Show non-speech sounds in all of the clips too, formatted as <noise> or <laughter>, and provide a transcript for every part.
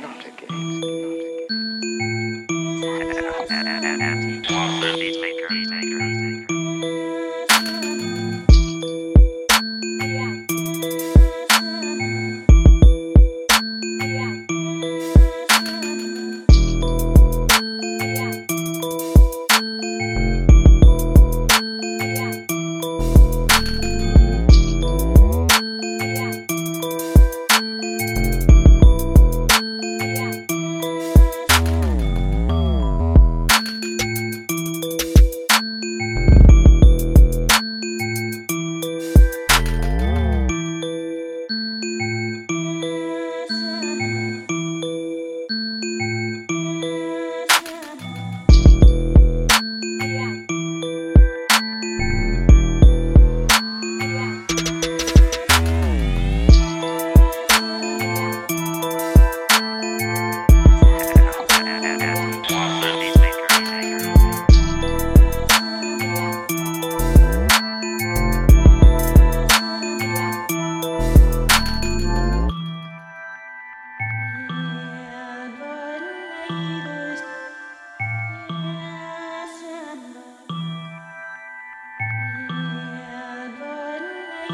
not a game. <laughs>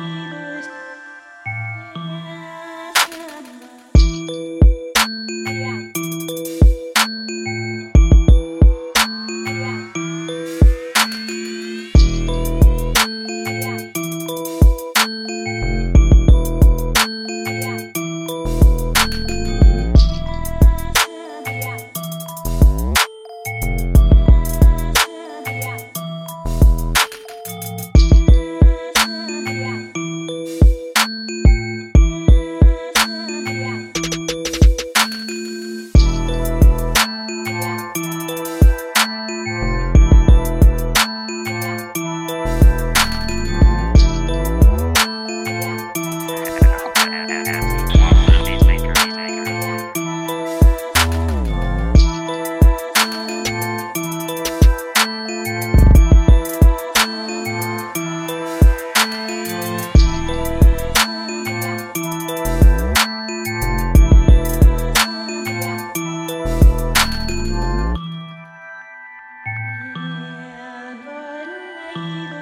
Amen. You.